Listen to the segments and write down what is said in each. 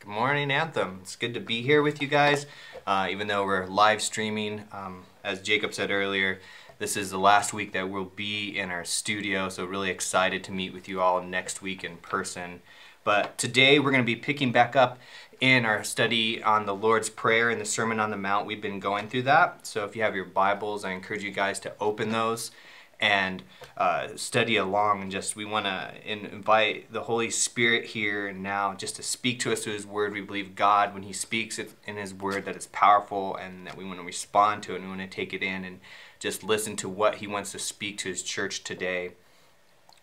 Good morning, Anthem. It's good to be here with you guys, uh, even though we're live streaming. Um, as Jacob said earlier, this is the last week that we'll be in our studio, so really excited to meet with you all next week in person. But today we're going to be picking back up in our study on the Lord's Prayer and the Sermon on the Mount. We've been going through that. So if you have your Bibles, I encourage you guys to open those and uh, study along and just we want to invite the holy spirit here and now just to speak to us through his word. We believe god when he speaks in his word that it's powerful and that we want to respond to it and we want to take it in and just listen to what he wants to speak to his church today.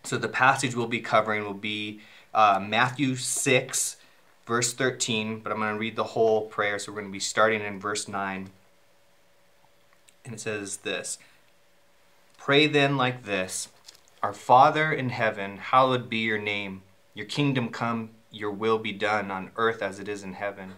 So the passage we'll be covering will be uh, matthew 6 verse 13 but i'm going to read the whole prayer. So we're going to be starting in verse 9 and it says this Pray then like this Our Father in heaven, hallowed be your name. Your kingdom come, your will be done on earth as it is in heaven.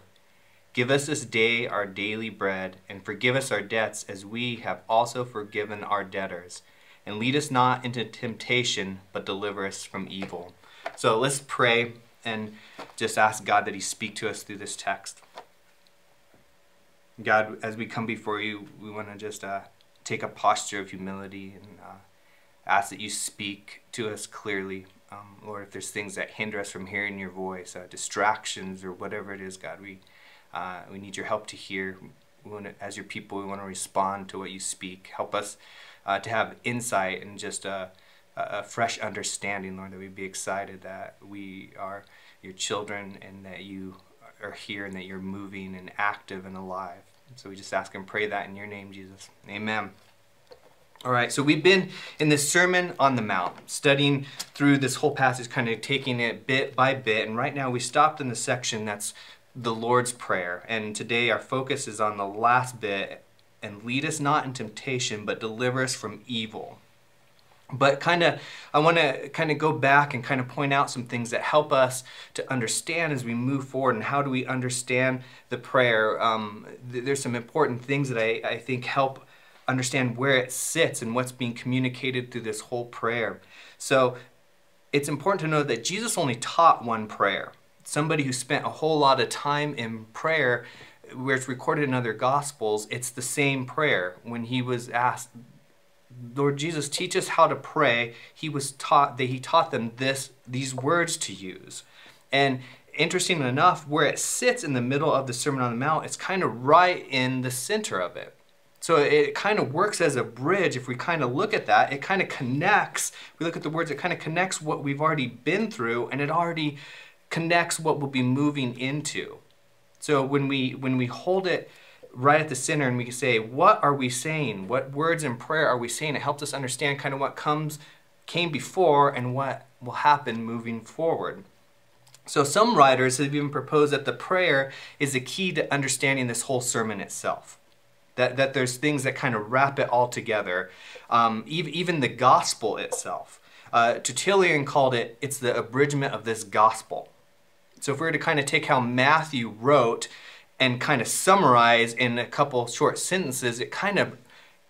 Give us this day our daily bread, and forgive us our debts as we have also forgiven our debtors. And lead us not into temptation, but deliver us from evil. So let's pray and just ask God that He speak to us through this text. God, as we come before you, we want to just uh, take a posture of humility and uh, ask that you speak to us clearly. Um, Lord, if there's things that hinder us from hearing your voice, uh, distractions or whatever it is, God, we uh, we need your help to hear. To, as your people, we want to respond to what you speak. Help us uh, to have insight and just a, a fresh understanding, Lord, that we'd be excited that we are your children and that you are here and that you're moving and active and alive. So we just ask and pray that in your name, Jesus. Amen. All right, so we've been in this Sermon on the Mount, studying through this whole passage, kind of taking it bit by bit. And right now we stopped in the section that's the Lord's Prayer. And today our focus is on the last bit and lead us not in temptation, but deliver us from evil. But kind of, I want to kind of go back and kind of point out some things that help us to understand as we move forward and how do we understand the prayer. Um, th- there's some important things that I, I think help understand where it sits and what's being communicated through this whole prayer. So it's important to know that Jesus only taught one prayer. Somebody who spent a whole lot of time in prayer, where it's recorded in other gospels, it's the same prayer. When he was asked, Lord Jesus, teach us how to pray. He was taught that he taught them this these words to use. And interesting enough, where it sits in the middle of the Sermon on the Mount, it's kind of right in the center of it. So it kind of works as a bridge. If we kind of look at that, it kind of connects. We look at the words, it kind of connects what we've already been through, and it already connects what we'll be moving into. So when we when we hold it right at the center and we can say, what are we saying? What words in prayer are we saying? It helps us understand kind of what comes came before and what will happen moving forward. So some writers have even proposed that the prayer is the key to understanding this whole sermon itself. That, that there's things that kind of wrap it all together. Um, even, even the gospel itself. Uh, Tertullian called it, it's the abridgment of this gospel. So if we were to kind of take how Matthew wrote and kind of summarize in a couple short sentences, it kind of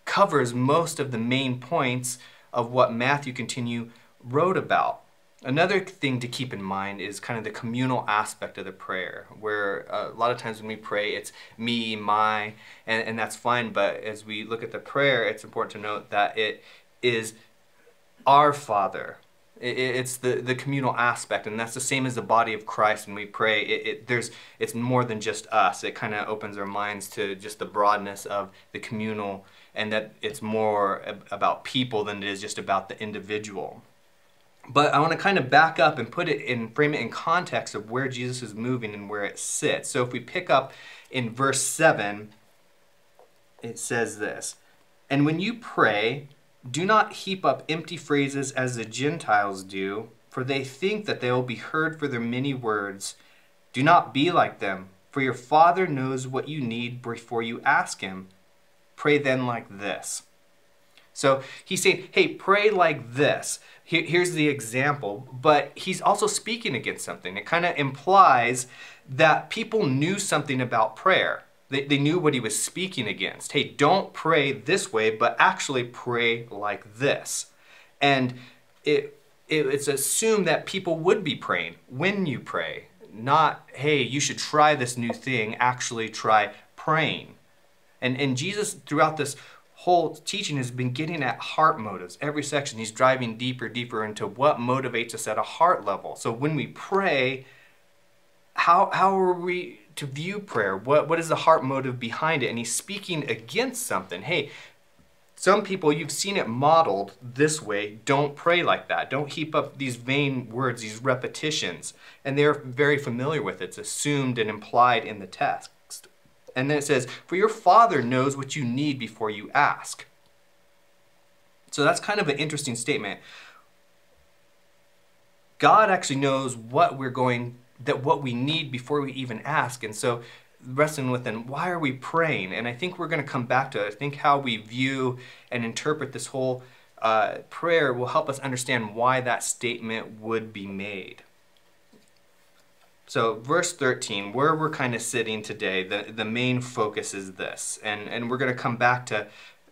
covers most of the main points of what Matthew continue wrote about. Another thing to keep in mind is kind of the communal aspect of the prayer, where uh, a lot of times when we pray, it's me, my, and, and that's fine. But as we look at the prayer, it's important to note that it is our Father, it's the, the communal aspect, and that's the same as the body of Christ when we pray. It, it there's, it's more than just us. It kind of opens our minds to just the broadness of the communal, and that it's more about people than it is just about the individual. But I want to kind of back up and put it in, frame it in context of where Jesus is moving and where it sits. So if we pick up in verse 7, it says this And when you pray, do not heap up empty phrases as the Gentiles do, for they think that they will be heard for their many words. Do not be like them, for your Father knows what you need before you ask Him. Pray then like this. So he's saying, hey, pray like this. here's the example, but he's also speaking against something. It kind of implies that people knew something about prayer. They, they knew what he was speaking against. Hey, don't pray this way, but actually pray like this. And it, it, it's assumed that people would be praying when you pray. Not, hey, you should try this new thing, actually try praying. And, and Jesus, throughout this whole teaching, has been getting at heart motives. Every section, he's driving deeper, deeper into what motivates us at a heart level. So when we pray, how, how are we to view prayer? What, what is the heart motive behind it? And he's speaking against something. Hey, some people, you've seen it modeled this way, don't pray like that. Don't heap up these vain words, these repetitions. And they're very familiar with it. It's assumed and implied in the text. And then it says, For your Father knows what you need before you ask. So that's kind of an interesting statement. God actually knows what we're going that what we need before we even ask. And so wrestling with and why are we praying? And I think we're going to come back to it. I think how we view and interpret this whole uh, prayer will help us understand why that statement would be made. So, verse 13, where we're kind of sitting today, the, the main focus is this. And, and we're going to come back to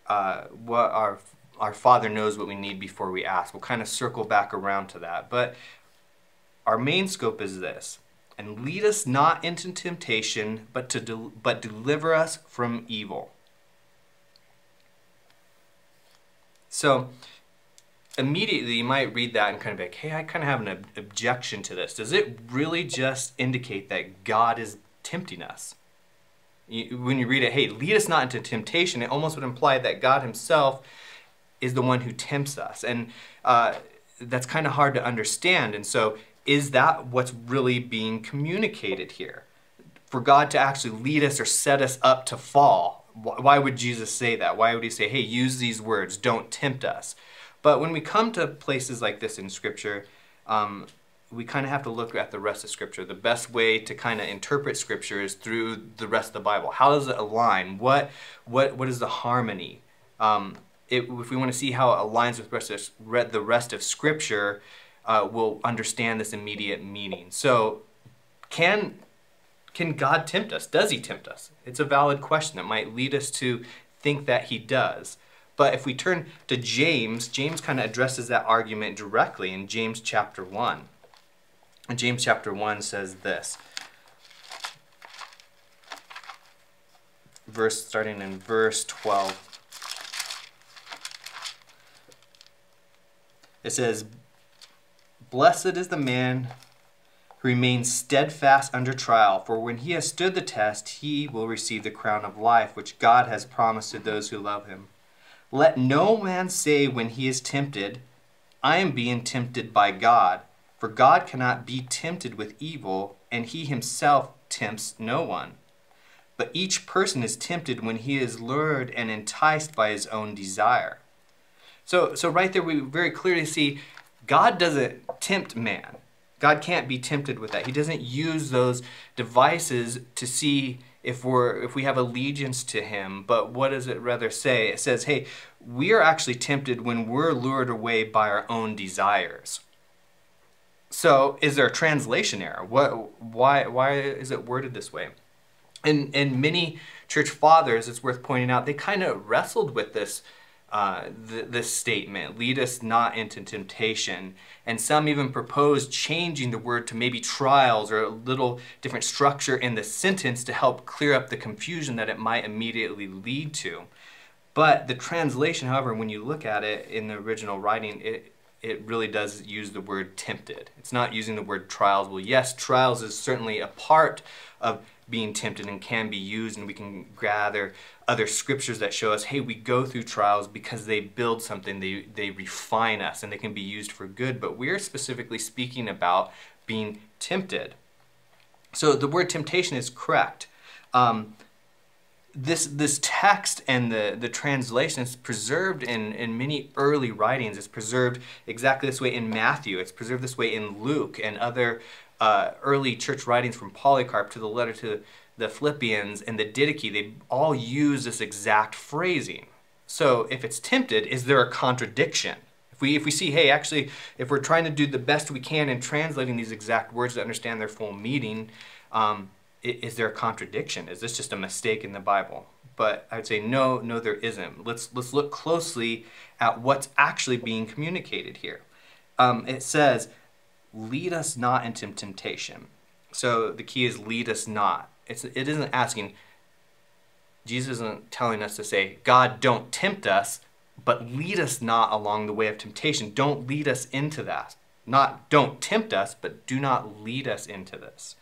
uh, what our, our Father knows what we need before we ask. We'll kind of circle back around to that. But our main scope is this and lead us not into temptation, but to but deliver us from evil. So immediately you might read that and kind of be like, hey, I kind of have an ob- objection to this. Does it really just indicate that God is tempting us? You, when you read it, hey, lead us not into temptation, it almost would imply that God Himself is the one who tempts us. And uh, that's kind of hard to understand. And so is that what's really being communicated here? For God to actually lead us or set us up to fall, why would Jesus say that? Why would he say, hey, use these words, don't tempt us? But when we come to places like this in Scripture, um, we kind of have to look at the rest of Scripture. The best way to kind of interpret Scripture is through the rest of the Bible. How does it align? What what what is the harmony? Um, it, if we want to see how it aligns with rest of, the rest of Scripture, uh, will understand this immediate meaning. So, can can God tempt us? Does He tempt us? It's a valid question that might lead us to think that He does. But if we turn to James, James kind of addresses that argument directly in James chapter 1. And James chapter 1 says this. Verse starting in verse 12. It says, Blessed is the man who remains steadfast under trial, for when he has stood the test, he will receive the crown of life which God has promised to those who love him. Let no man say when he is tempted, I am being tempted by God, for God cannot be tempted with evil, and he himself tempts no one. But each person is tempted when he is lured and enticed by his own desire. So, so right there, we very clearly see God doesn't tempt man. God can't be tempted with that. He doesn't use those devices to see if we're if we have allegiance to him. But what does it rather say? It says, "Hey, we are actually tempted when we're lured away by our own desires." So, is there a translation error? What why why is it worded this way? And and many church fathers, it's worth pointing out, they kind of wrestled with this uh, th- this statement lead us not into temptation. And some even propose changing the word to maybe trials or a little different structure in the sentence to help clear up the confusion that it might immediately lead to. But the translation, however, when you look at it in the original writing, it, it really does use the word tempted. It's not using the word trials. Well, yes, trials is certainly a part of being tempted and can be used, and we can gather other scriptures that show us, hey, we go through trials because they build something, they, they refine us, and they can be used for good. But we're specifically speaking about being tempted. So the word temptation is correct. Um, this this text and the, the translation is preserved in, in many early writings. It's preserved exactly this way in Matthew. It's preserved this way in Luke and other uh, early church writings from Polycarp to the letter to the Philippians, and the Didache, they all use this exact phrasing. So if it's tempted, is there a contradiction? If we, if we see, hey, actually, if we're trying to do the best we can in translating these exact words to understand their full meaning, um, is there a contradiction? Is this just a mistake in the Bible? But I would say no, no, there isn't. Let's let's look closely at what's actually being communicated here. Um, it says, "Lead us not into temptation." So the key is lead us not. It's, it isn't asking, Jesus isn't telling us to say, God, don't tempt us, but lead us not along the way of temptation. Don't lead us into that. Not don't tempt us, but do not lead us into this.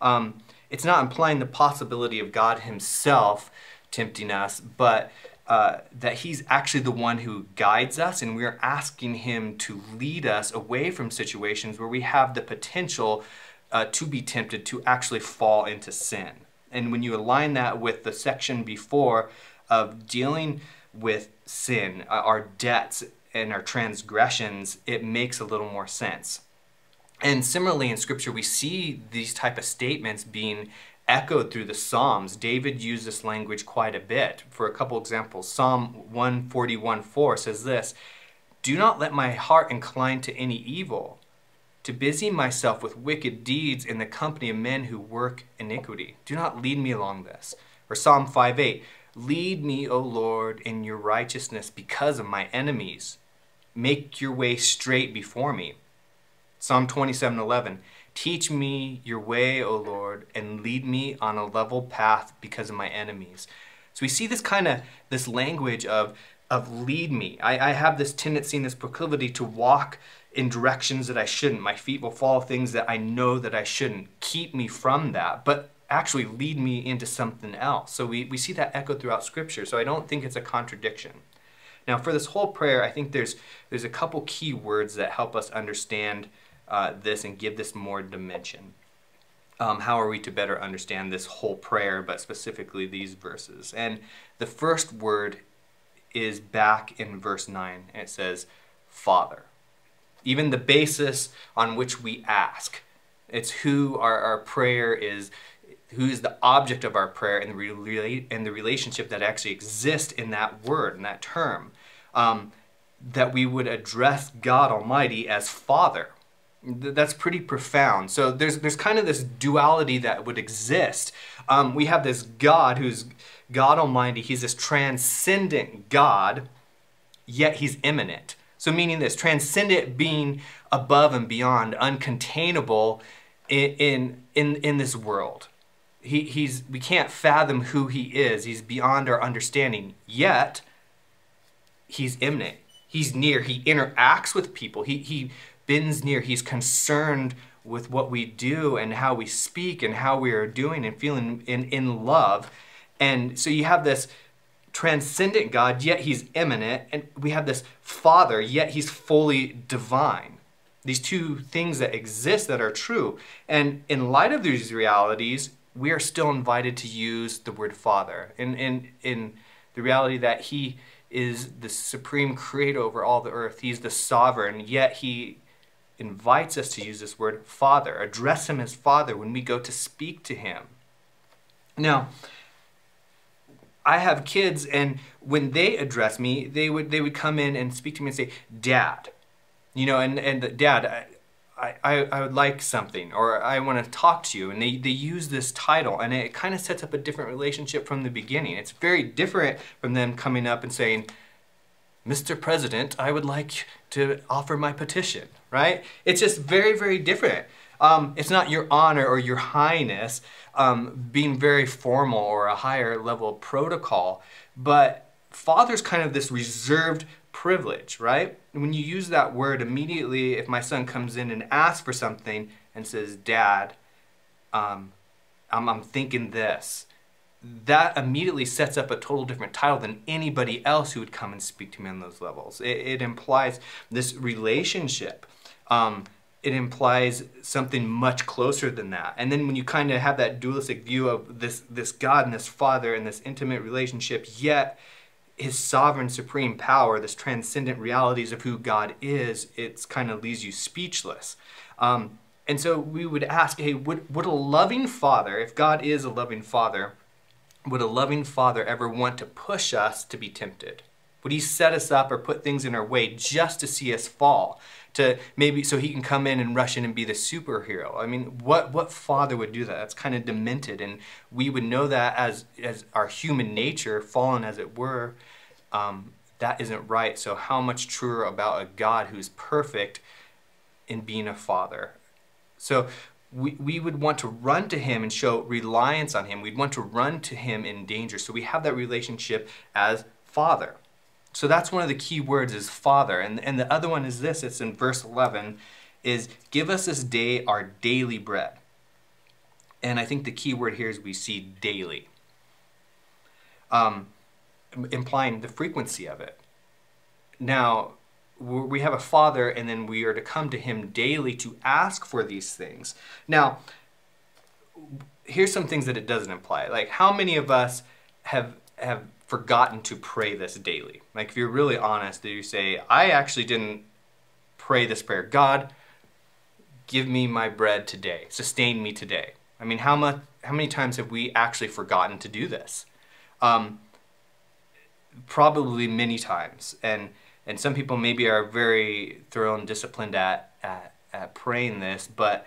Um, it's not implying the possibility of God Himself tempting us, but uh, that He's actually the one who guides us, and we're asking Him to lead us away from situations where we have the potential uh, to be tempted to actually fall into sin. And when you align that with the section before of dealing with sin, uh, our debts, and our transgressions, it makes a little more sense. And similarly in scripture we see these type of statements being echoed through the Psalms. David used this language quite a bit. For a couple examples, Psalm 141:4 says this, "Do not let my heart incline to any evil, to busy myself with wicked deeds in the company of men who work iniquity. Do not lead me along this." Or Psalm 5:8, "Lead me, O Lord, in your righteousness because of my enemies. Make your way straight before me." Psalm 27:11 Teach me your way, O Lord, and lead me on a level path because of my enemies. So we see this kind of this language of of lead me. I, I have this tendency and this proclivity to walk in directions that I shouldn't. My feet will follow things that I know that I shouldn't. Keep me from that. But actually lead me into something else. So we, we see that echoed throughout scripture. So I don't think it's a contradiction. Now for this whole prayer, I think there's there's a couple key words that help us understand uh, this and give this more dimension. Um, how are we to better understand this whole prayer, but specifically these verses? And the first word is back in verse 9. And it says, Father. Even the basis on which we ask. It's who our, our prayer is, who is the object of our prayer, and the, re- and the relationship that actually exists in that word, in that term. Um, that we would address God Almighty as Father that's pretty profound. So there's there's kind of this duality that would exist. Um, we have this God who's God Almighty. He's this transcendent God, yet he's immanent. So meaning this transcendent being above and beyond, uncontainable in in in, in this world. He, he's we can't fathom who he is. He's beyond our understanding. Yet he's immanent. He's near. He interacts with people. He he bends near. He's concerned with what we do and how we speak and how we are doing and feeling in, in love. And so you have this transcendent God, yet he's immanent. And we have this Father, yet he's fully divine. These two things that exist that are true. And in light of these realities, we are still invited to use the word Father. In, in, in the reality that he is the supreme creator over all the earth, he's the sovereign, yet he invites us to use this word Father, address him as Father when we go to speak to him. Now, I have kids, and when they address me, they would they would come in and speak to me and say, "Dad," you know, and and Dad, I, I, I would like something, or I want to talk to you, and they they use this title, and it kind of sets up a different relationship from the beginning. It's very different from them coming up and saying, "Mr. President, I would like to offer my petition." right? It's just very, very different. Um, it's not your honor or your highness um, being very formal or a higher level protocol, but father's kind of this reserved privilege, right? When you use that word immediately, if my son comes in and asks for something and says, Dad, um, I'm, I'm thinking this, that immediately sets up a total different title than anybody else who would come and speak to me on those levels. It, it implies this relationship um, it implies something much closer than that. And then when you kind of have that dualistic view of this this God and this Father and this intimate relationship, yet his sovereign supreme power, this transcendent realities of who God is, it's kind of leaves you speechless. Um, and so we would ask, hey, would, would a loving father, if God is a loving father, would a loving father ever want to push us to be tempted? Would he set us up or put things in our way just to see us fall? To maybe so he can come in and rush in and be the superhero. I mean, what what father would do that? That's kind of demented, and we would know that as as our human nature, fallen as it were, um, that isn't right. So how much truer about a God who's perfect in being a father? So we, we would want to run to him and show reliance on him. We'd want to run to him in danger. So we have that relationship as father. So that's one of the key words is father. And, and the other one is this, it's in verse 11, is give us this day our daily bread. And I think the key word here is we see daily, um, implying the frequency of it. Now, we have a father and then we are to come to him daily to ask for these things. Now, here's some things that it doesn't imply. Like how many of us have have forgotten to pray this daily? Like if you're really honest, that you say, I actually didn't pray this prayer. God, give me my bread today. Sustain me today. I mean, how much how many times have we actually forgotten to do this? Um, probably many times. And and some people maybe are very thorough and disciplined at, at, at praying this, but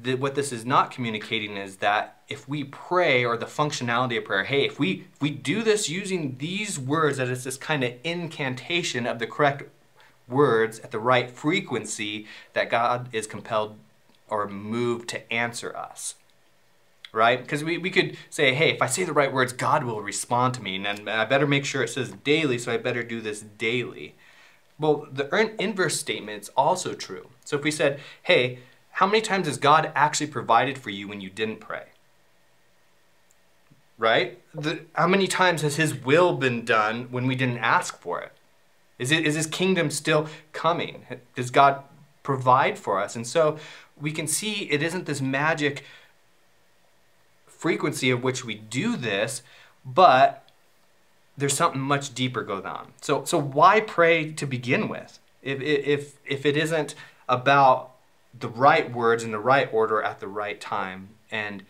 the, what this is not communicating is that if we pray or the functionality of prayer, hey, if we if we do this using these words, that it's this kind of incantation of the correct words at the right frequency, that God is compelled or moved to answer us right? Because we, we could say, hey, if I say the right words, God will respond to me, and I better make sure it says daily, so I better do this daily. Well, the er, inverse statement is also true. So if we said, hey, how many times has God actually provided for you when you didn't pray? Right? The, how many times has His will been done when we didn't ask for it? Is, it, is His kingdom still coming? Does God provide for us? And so we can see it isn't this magic frequency of which we do this, but there's something much deeper going on. So, so why pray to begin with? If, if, if it isn't about the right words in the right order at the right time and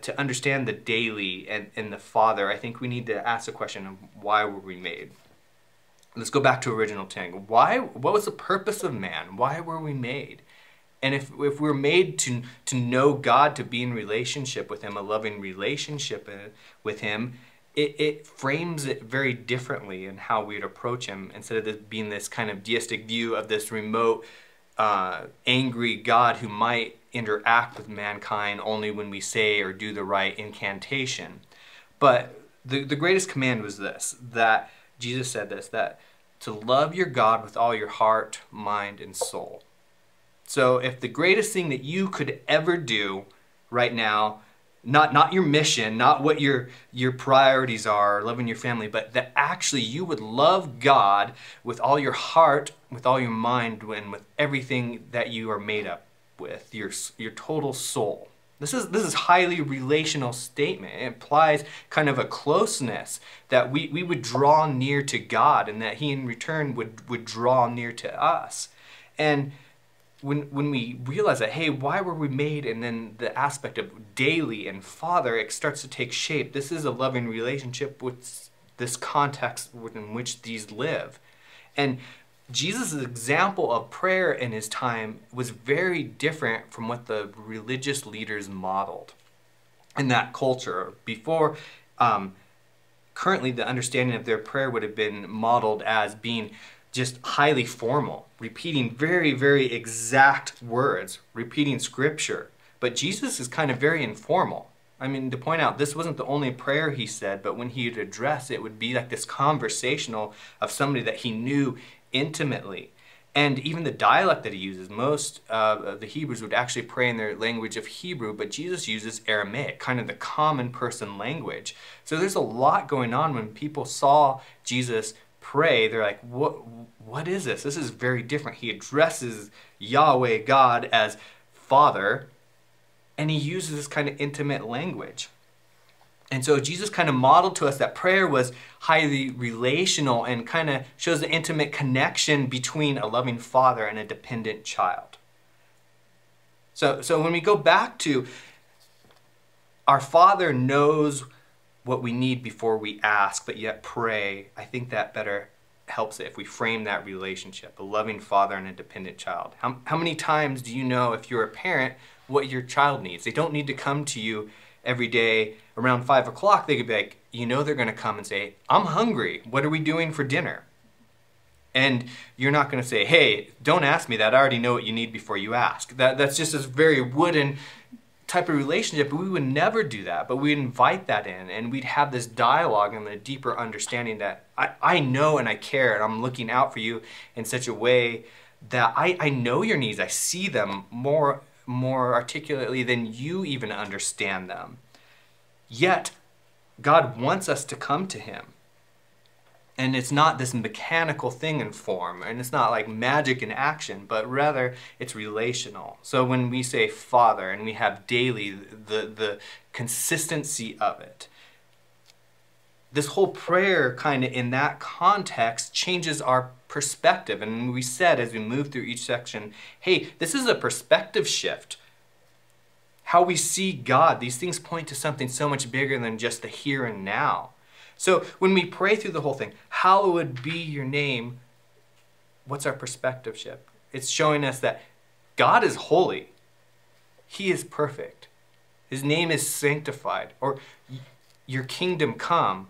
to understand the daily and, and the Father, I think we need to ask the question of why were we made? Let's go back to original ten. Why? What was the purpose of man? Why were we made? And if, if we're made to, to know God, to be in relationship with Him, a loving relationship uh, with Him, it, it frames it very differently in how we'd approach Him instead of this being this kind of deistic view of this remote, uh, angry God who might interact with mankind only when we say or do the right incantation. But the, the greatest command was this that Jesus said this that to love your God with all your heart, mind, and soul. So if the greatest thing that you could ever do right now, not not your mission, not what your your priorities are, loving your family, but that actually you would love God with all your heart, with all your mind, and with everything that you are made up with, your your total soul. This is this is highly relational statement. It implies kind of a closeness that we, we would draw near to God and that He in return would, would draw near to us. And when when we realize that hey why were we made? And then the aspect of daily and father it starts to take shape. This is a loving relationship with this context in which these live. And jesus' example of prayer in his time was very different from what the religious leaders modeled in that culture. Before um, currently the understanding of their prayer would have been modeled as being just highly formal, repeating very, very exact words, repeating scripture. But Jesus is kind of very informal. I mean, to point out, this wasn't the only prayer he said, but when he'd address it, would be like this conversational of somebody that he knew intimately. And even the dialect that he uses, most uh, of the Hebrews would actually pray in their language of Hebrew, but Jesus uses Aramaic, kind of the common person language. So there's a lot going on when people saw Jesus pray, they're like, what, what is this? This is very different. He addresses Yahweh, God, as Father, and he uses this kind of intimate language. And so Jesus kind of modeled to us that prayer was highly relational and kind of shows the intimate connection between a loving father and a dependent child. So, so when we go back to our father knows what we need before we ask, but yet pray, I think that better helps it if we frame that relationship a loving father and a dependent child. How, how many times do you know, if you're a parent, what your child needs? They don't need to come to you every day around five o'clock. They could be like, you know, they're going to come and say, I'm hungry. What are we doing for dinner? And you're not going to say, hey, don't ask me that. I already know what you need before you ask. That, that's just a very wooden type of relationship. But we would never do that. But we'd invite that in and we'd have this dialogue and a deeper understanding that I, I know and I care and I'm looking out for you in such a way that I, I know your needs. I see them more more articulately than you even understand them. Yet, God wants us to come to Him. And it's not this mechanical thing in form, and it's not like magic in action, but rather it's relational. So when we say Father and we have daily the, the consistency of it, this whole prayer kind of in that context changes our perspective. And we said as we move through each section, hey, this is a perspective shift. How we see God, these things point to something so much bigger than just the here and now. So when we pray through the whole thing, hallowed be your name, what's our perspective shift? It's showing us that God is holy, He is perfect, His name is sanctified, or your kingdom come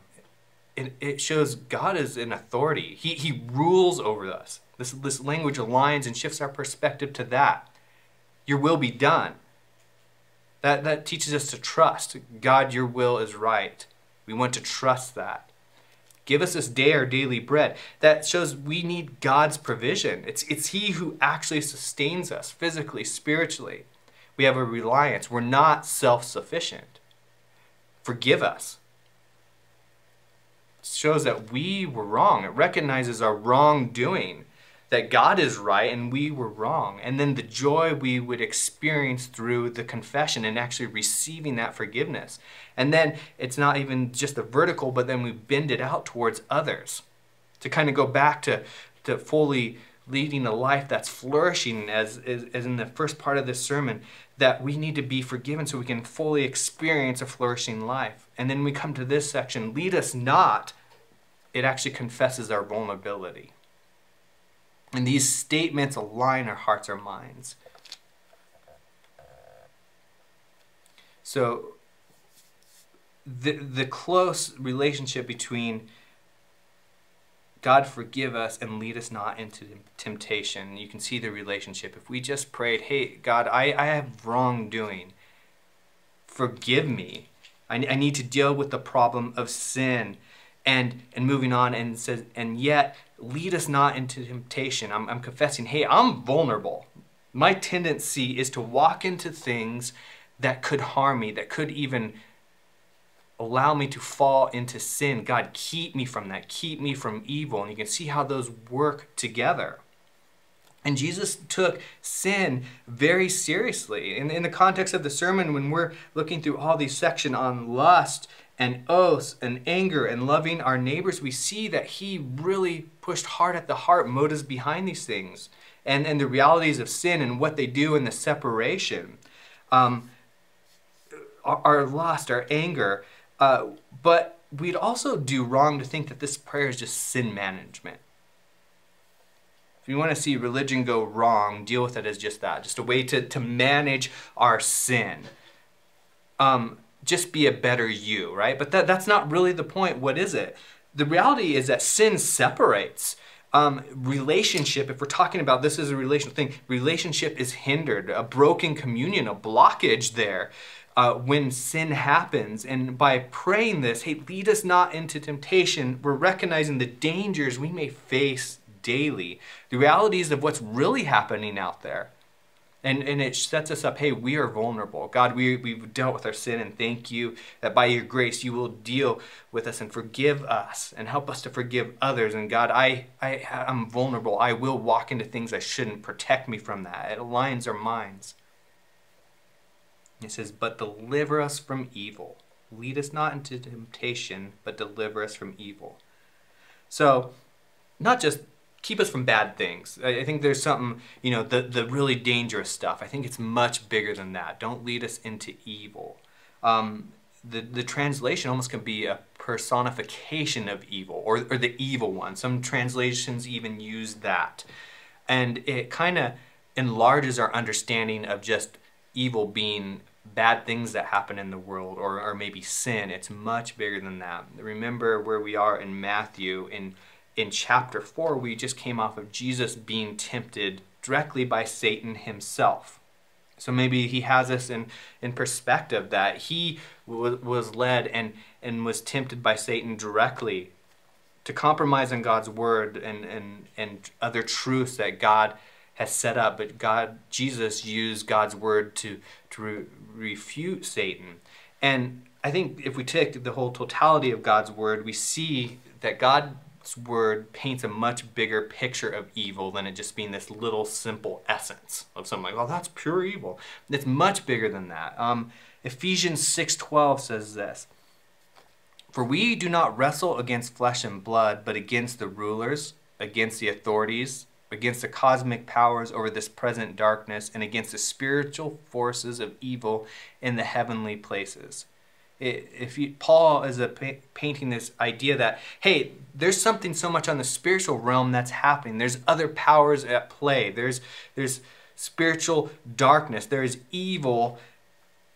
it, it shows God is in authority. He, he rules over us. This, this language aligns and shifts our perspective to that. Your will be done. That, that teaches us to trust. God, your will is right. We want to trust that. Give us this day our daily bread. That shows we need God's provision. It's, it's He who actually sustains us physically, spiritually. We have a reliance. We're not self sufficient. Forgive us shows that we were wrong. It recognizes our wrongdoing, that God is right and we were wrong. And then the joy we would experience through the confession and actually receiving that forgiveness. And then it's not even just the vertical, but then we bend it out towards others to kind of go back to, to fully leading a life that's flourishing as, as, as in the first part of this sermon that we need to be forgiven so we can fully experience a flourishing life and then we come to this section lead us not it actually confesses our vulnerability. And these statements align our hearts, our minds. So, the, the close relationship between God forgive us and lead us not into temptation. You can see the relationship. If we just prayed, hey, God, I, I have wrongdoing, forgive me. I, I need to deal with the problem of sin and and moving on and says and yet lead us not into temptation. I'm, I'm confessing hey i'm vulnerable. My tendency is to walk into things that could harm me that could even allow me to fall into sin. God keep me from that. Keep me from evil. And you can see how those work together. And Jesus took sin very seriously. In, in the context of the sermon, when we're looking through all these section on lust and oaths and anger and loving our neighbors, we see that he really pushed hard at the heart motives behind these things and, and the realities of sin and what they do and the separation. Um, our, our lust, our anger. Uh, but we'd also do wrong to think that this prayer is just sin management. If you want to see religion go wrong, deal with it as just that, just a way to, to manage our sin. Um, just be a better you, right? But that, that's not really the point. What is it? The reality is that sin separates. Um, relationship, if we're talking about this as a relational thing, relationship is hindered, a broken communion, a blockage there. Uh, when sin happens. And by praying this, hey, lead us not into temptation, we're recognizing the dangers we may face daily, the realities of what's really happening out there. And, and it sets us up hey, we are vulnerable. God, we, we've dealt with our sin, and thank you that by your grace you will deal with us and forgive us and help us to forgive others. And God, I, I, I'm vulnerable. I will walk into things I shouldn't. Protect me from that. It aligns our minds. It says, But deliver us from evil. Lead us not into temptation, but deliver us from evil. So, not just keep us from bad things. I, think there's something, you know, the, the really dangerous stuff. I think it's much bigger than that. Don't lead us into evil. Um, the, the translation almost can be a personification of evil or, or the evil one. Some translations even use that. And it kind of enlarges our understanding of just evil being bad things that happen in the world or, or maybe sin. It's much bigger than that. Remember where we are in Matthew in in chapter 4, we just came off of Jesus being tempted directly by Satan himself. So maybe he has us in, in perspective that he was led and, and was tempted by Satan directly to compromise on God's word and, and, and other truths that God has set up. But God, Jesus used God's word to, to re- refute Satan. And I think if we take the whole totality of God's word, we see that God's word paints a much bigger picture of evil than it just being this little simple essence of something like, oh, that's pure evil. It's much bigger than that. Um, Ephesians 6.12 says this, For we do not wrestle against flesh and blood, but against the rulers, against the authorities, against the cosmic powers over this present darkness, and against the spiritual forces of evil in the heavenly places if you, Paul is a, painting this idea that hey, there's something so much on the spiritual realm that's happening. There's other powers at play. There's there's spiritual darkness. There's evil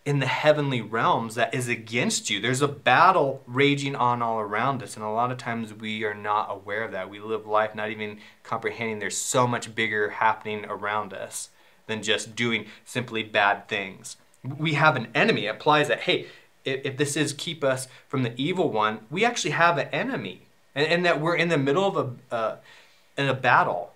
in the heavenly realms that is against you. There's a battle raging on all around us, and a lot of times we are not aware of that. We live life not even comprehending there's so much bigger happening around us than just doing simply bad things. We have an enemy. It applies that, hey, if, this is keep us from the evil one, we actually have an enemy, and, and that we're in the middle of a uh, in a battle,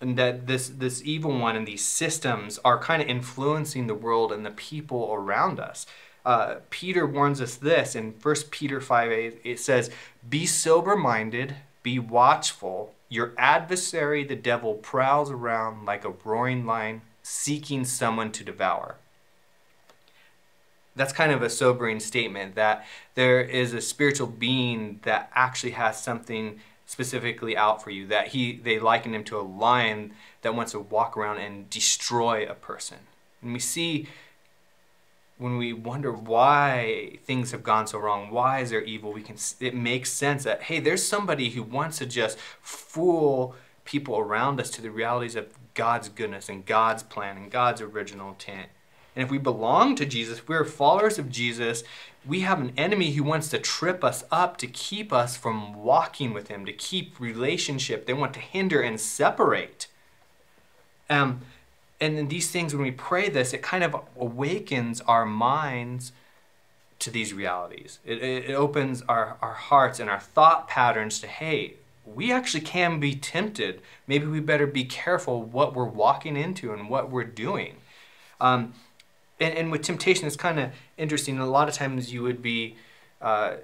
and that this this evil one and these systems are kind of influencing the world and the people around us. Uh, Peter warns us this in 1 Peter 5 8, it says, Be sober minded, be watchful. Your adversary, the devil, prowls around like a roaring lion, seeking someone to devour that's kind of a sobering statement that there is a spiritual being that actually has something specifically out for you that he they liken him to a lion that wants to walk around and destroy a person. And we see when we wonder why things have gone so wrong why is there evil we can it makes sense that hey there's somebody who wants to just fool people around us to the realities of God's goodness and God's plan and God's original intent and if we belong to Jesus, we're followers of Jesus, we have an enemy who wants to trip us up to keep us from walking with him, to keep relationship. They want to hinder and separate. Um, and in these things, when we pray this, it kind of awakens our minds to these realities. It, it, opens our, our hearts and our thought patterns to, hey, we actually can be tempted. Maybe we better be careful what we're walking into and what we're doing. Um, and, and with temptation, it's kind of interesting. A lot of times you would be, uh,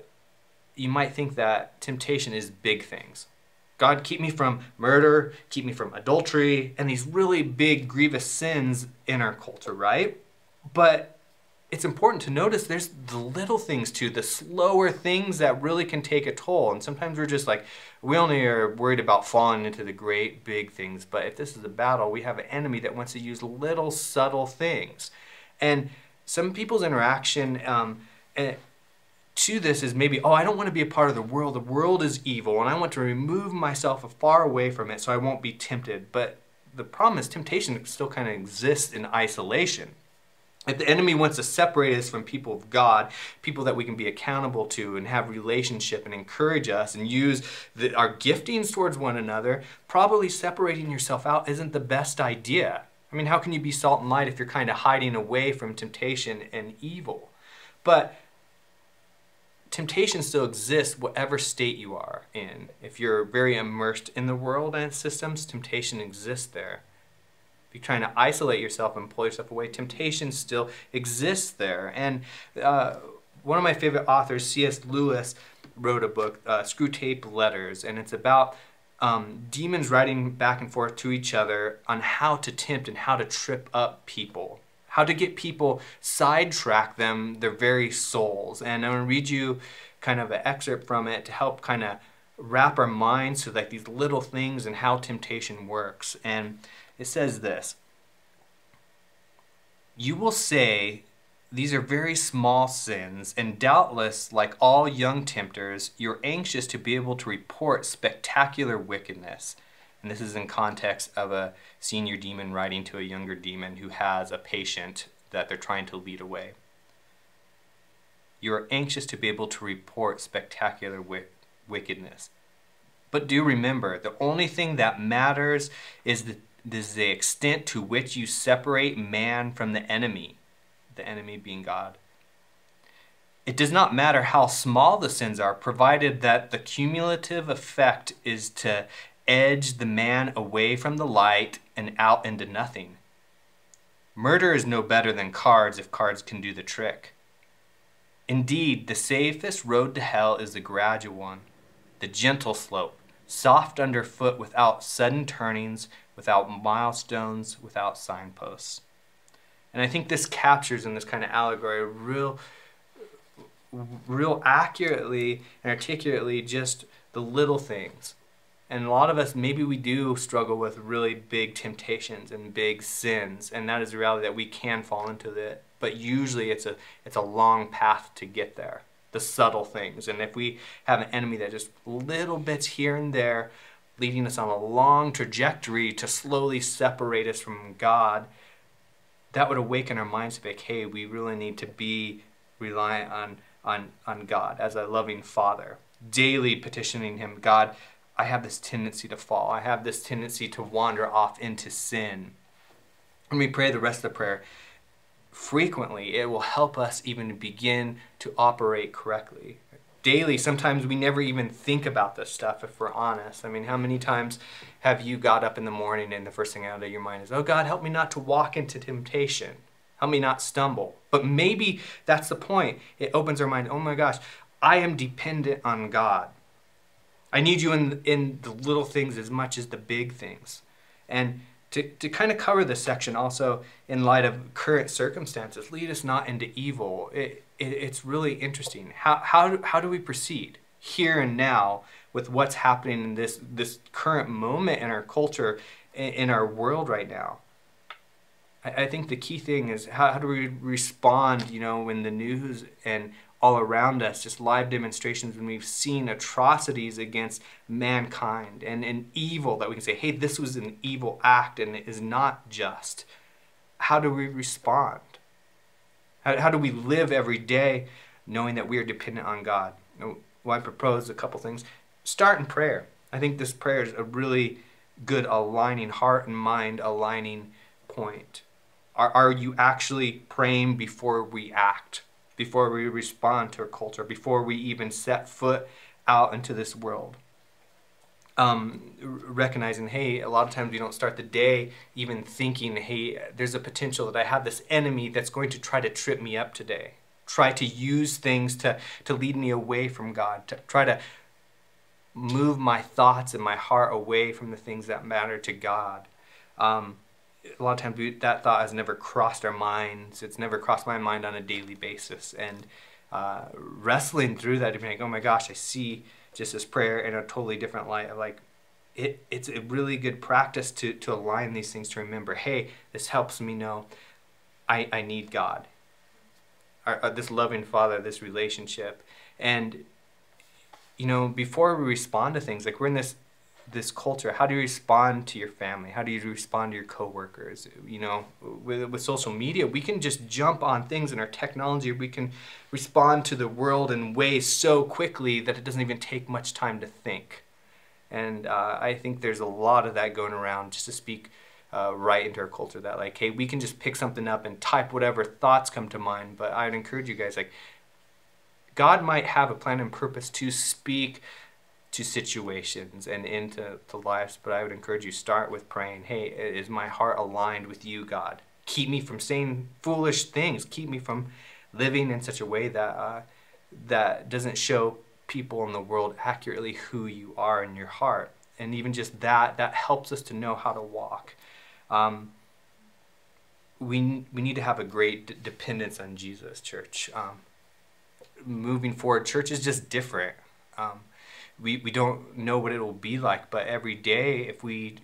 you might think that temptation is big things. God, keep me from murder, keep me from adultery, and these really big, grievous sins in our culture, right? But it's important to notice there's the little things too, the slower things that really can take a toll. And sometimes we're just like, we only are worried about falling into the great big things. But if this is a battle, we have an enemy that wants to use little subtle things. And some people's interaction um, eh, to this is maybe, oh, I don't want to be a part of the world. The world is evil, and I want to remove myself far away from it so I won't be tempted. But the problem is, temptation still kind of exists in isolation. If the enemy wants to separate us from people of God, people that we can be accountable to and have relationship and encourage us and use the, our giftings towards one another, probably separating yourself out isn't the best idea. I mean, how can you be salt and light if you're kind of hiding away from temptation and evil? But temptation still exists whatever state you are in. If you're very immersed in the world and its systems, temptation exists there. If you're trying to isolate yourself and pull yourself away, temptation still exists there. And uh, one of my favorite authors, C.S. Lewis, wrote a book, uh, Screwtape Letters, and it's about um, demons writing back and forth to each other on how to tempt and how to trip up people, how to get people sidetrack them, their very souls. And I'm going to read you kind of an excerpt from it to help kind of wrap our minds to like these little things and how temptation works. And it says this You will say these are very small sins, and doubtless, like all young tempters, you're anxious to be able to report spectacular wickedness. And this is in context of a senior demon writing to a younger demon who has a patient that they're trying to lead away. You are anxious to be able to report spectacular wickedness. But do remember, the only thing that matters is the, is the extent to which you separate man from the enemy, the enemy being God. It does not matter how small the sins are, provided that the cumulative effect is to edge the man away from the light and out into nothing. Murder is no better than cards if cards can do the trick. Indeed, the safest road to hell is the gradual one, the gentle slope, soft underfoot without sudden turnings, without milestones, without signposts. And I think this captures in this kind of allegory real real accurately and articulately just the little things. And a lot of us, maybe we do struggle with really big temptations and big sins, and that is the reality that we can fall into it. But usually, it's a it's a long path to get there. The subtle things, and if we have an enemy that just little bits here and there, leading us on a long trajectory to slowly separate us from God, that would awaken our minds to be like, hey, we really need to be reliant on on, on God as a loving father, daily petitioning Him, God, I have this tendency to fall. I have this tendency to wander off into sin. When we pray the rest of the prayer, frequently it will help us even begin to operate correctly. Daily, sometimes we never even think about this stuff if we're honest. I mean, how many times have you got up in the morning and the first thing out of your mind is, oh God, help me not to walk into temptation? Help me not stumble. But maybe that's the point. It opens our mind. Oh my gosh, I am dependent on God. I need you in, in the little things as much as the big things. And to, to kind of cover this section also in light of current circumstances, lead us not into evil. It, it, it's really interesting. How, how, do, how do we proceed here and now with what's happening in this, this current moment in our culture, in, in our world right now? I, I think the key thing is how, how do we respond, you know, when the news and all around us, just live demonstrations when we've seen atrocities against mankind and an evil that we can say, hey, this was an evil act and it is not just. How do we respond? How, how do we live every day knowing that we are dependent on God? Well, I propose a couple things. Start in prayer. I think this prayer is a really good aligning, heart and mind aligning point. Are, are you actually praying before we act, before we respond to our culture, before we even set foot out into this world? Um, recognizing, hey, a lot of times we don't start the day even thinking, hey, there's a potential that I have this enemy that's going to try to trip me up today. Try to use things to, to lead me away from God, to try to move my thoughts and my heart away from the things that matter to God. Um, a lot of times we, that thought has never crossed our minds. It's never crossed my mind on a daily basis. And uh, wrestling through that, being like, oh my gosh, I see just this prayer in a totally different light. Of like, it, it's a really good practice to, to align these things to remember, hey, this helps me know I, I need God. Our, uh, this loving Father, this relationship. And, you know, before we respond to things, like we're in this this culture how do you respond to your family? How do you respond to your coworkers? You know with, with social media we can just jump on things in our technology. We can respond to the world in ways so quickly that it doesn't even take much time to think. And uh, i think there's a lot of that going around just to speak uh, right into our culture that like hey we can just pick something up and type whatever thoughts come to mind but i'd encourage you guys like god might have a plan and purpose to speak to situations and into to lives. But I would encourage you start with praying, hey, is my heart aligned with you, God? Keep me from saying foolish things. Keep me from living in such a way that uh, that doesn't show people in the world accurately who you are in your heart. And even just that, that helps us to know how to walk. Um, we, we need to have a great d- dependence on Jesus, church. Um, moving forward, church is just different. Um, we, we don't know what it will be like, but every day, if we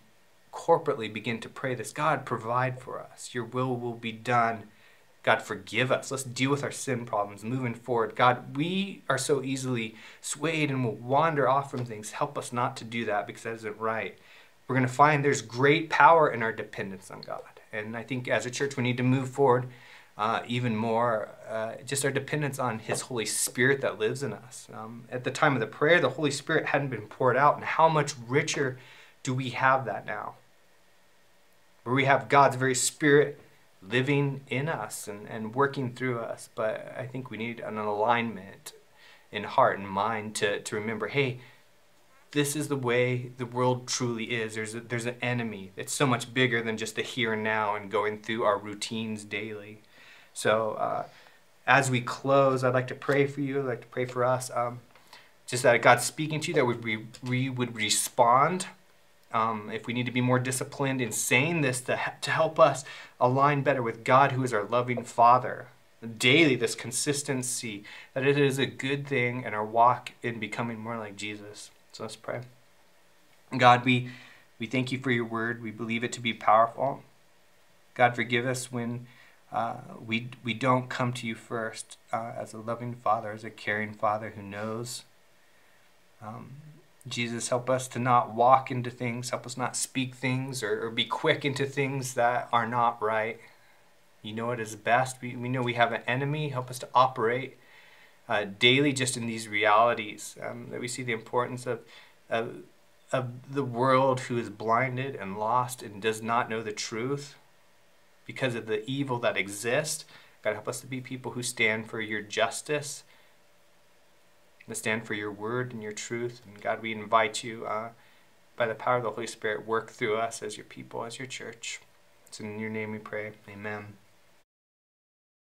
corporately begin to pray this, God, provide for us. Your will will be done. God, forgive us. Let's deal with our sin problems moving forward. God, we are so easily swayed and will wander off from things. Help us not to do that because that isn't right. We're going to find there's great power in our dependence on God. And I think as a church, we need to move forward uh, even more uh, just our dependence on His Holy Spirit that lives in us. Um, at the time of the prayer, the Holy Spirit hadn't been poured out, and how much richer do we have that now? Where we have God's very Spirit living in us and, and working through us. But I think we need an alignment in heart and mind to, to remember hey, this is the way the world truly is. There's, a, there's an enemy that's so much bigger than just the here and now and going through our routines daily. So uh, as we close, I'd like to pray for you. I'd like to pray for us. Um, just that God's speaking to you, that we, we would respond. Um, if we need to be more disciplined in saying this to, to help us align better with God, who is our loving Father. Daily, this consistency, that it is a good thing in our walk in becoming more like Jesus. So let's pray. God, we, we thank you for your word. We believe it to be powerful. God, forgive us when uh, we, we don't come to you first uh, as a loving father, as a caring father who knows. Um, Jesus, help us to not walk into things, help us not speak things or, or, be quick into things that are not right. You know it is best. We, we know we have an enemy. Help us to operate uh, daily just in these realities. Um, that we see the importance of, of, of the world who is blinded and lost and does not know the truth because of the evil that exists. God, help us to be people who stand for your justice, to stand for your word and your truth. And God, we invite you, uh, by the power of the Holy Spirit, work through us as your people, as your church. It's in your name we pray. Amen.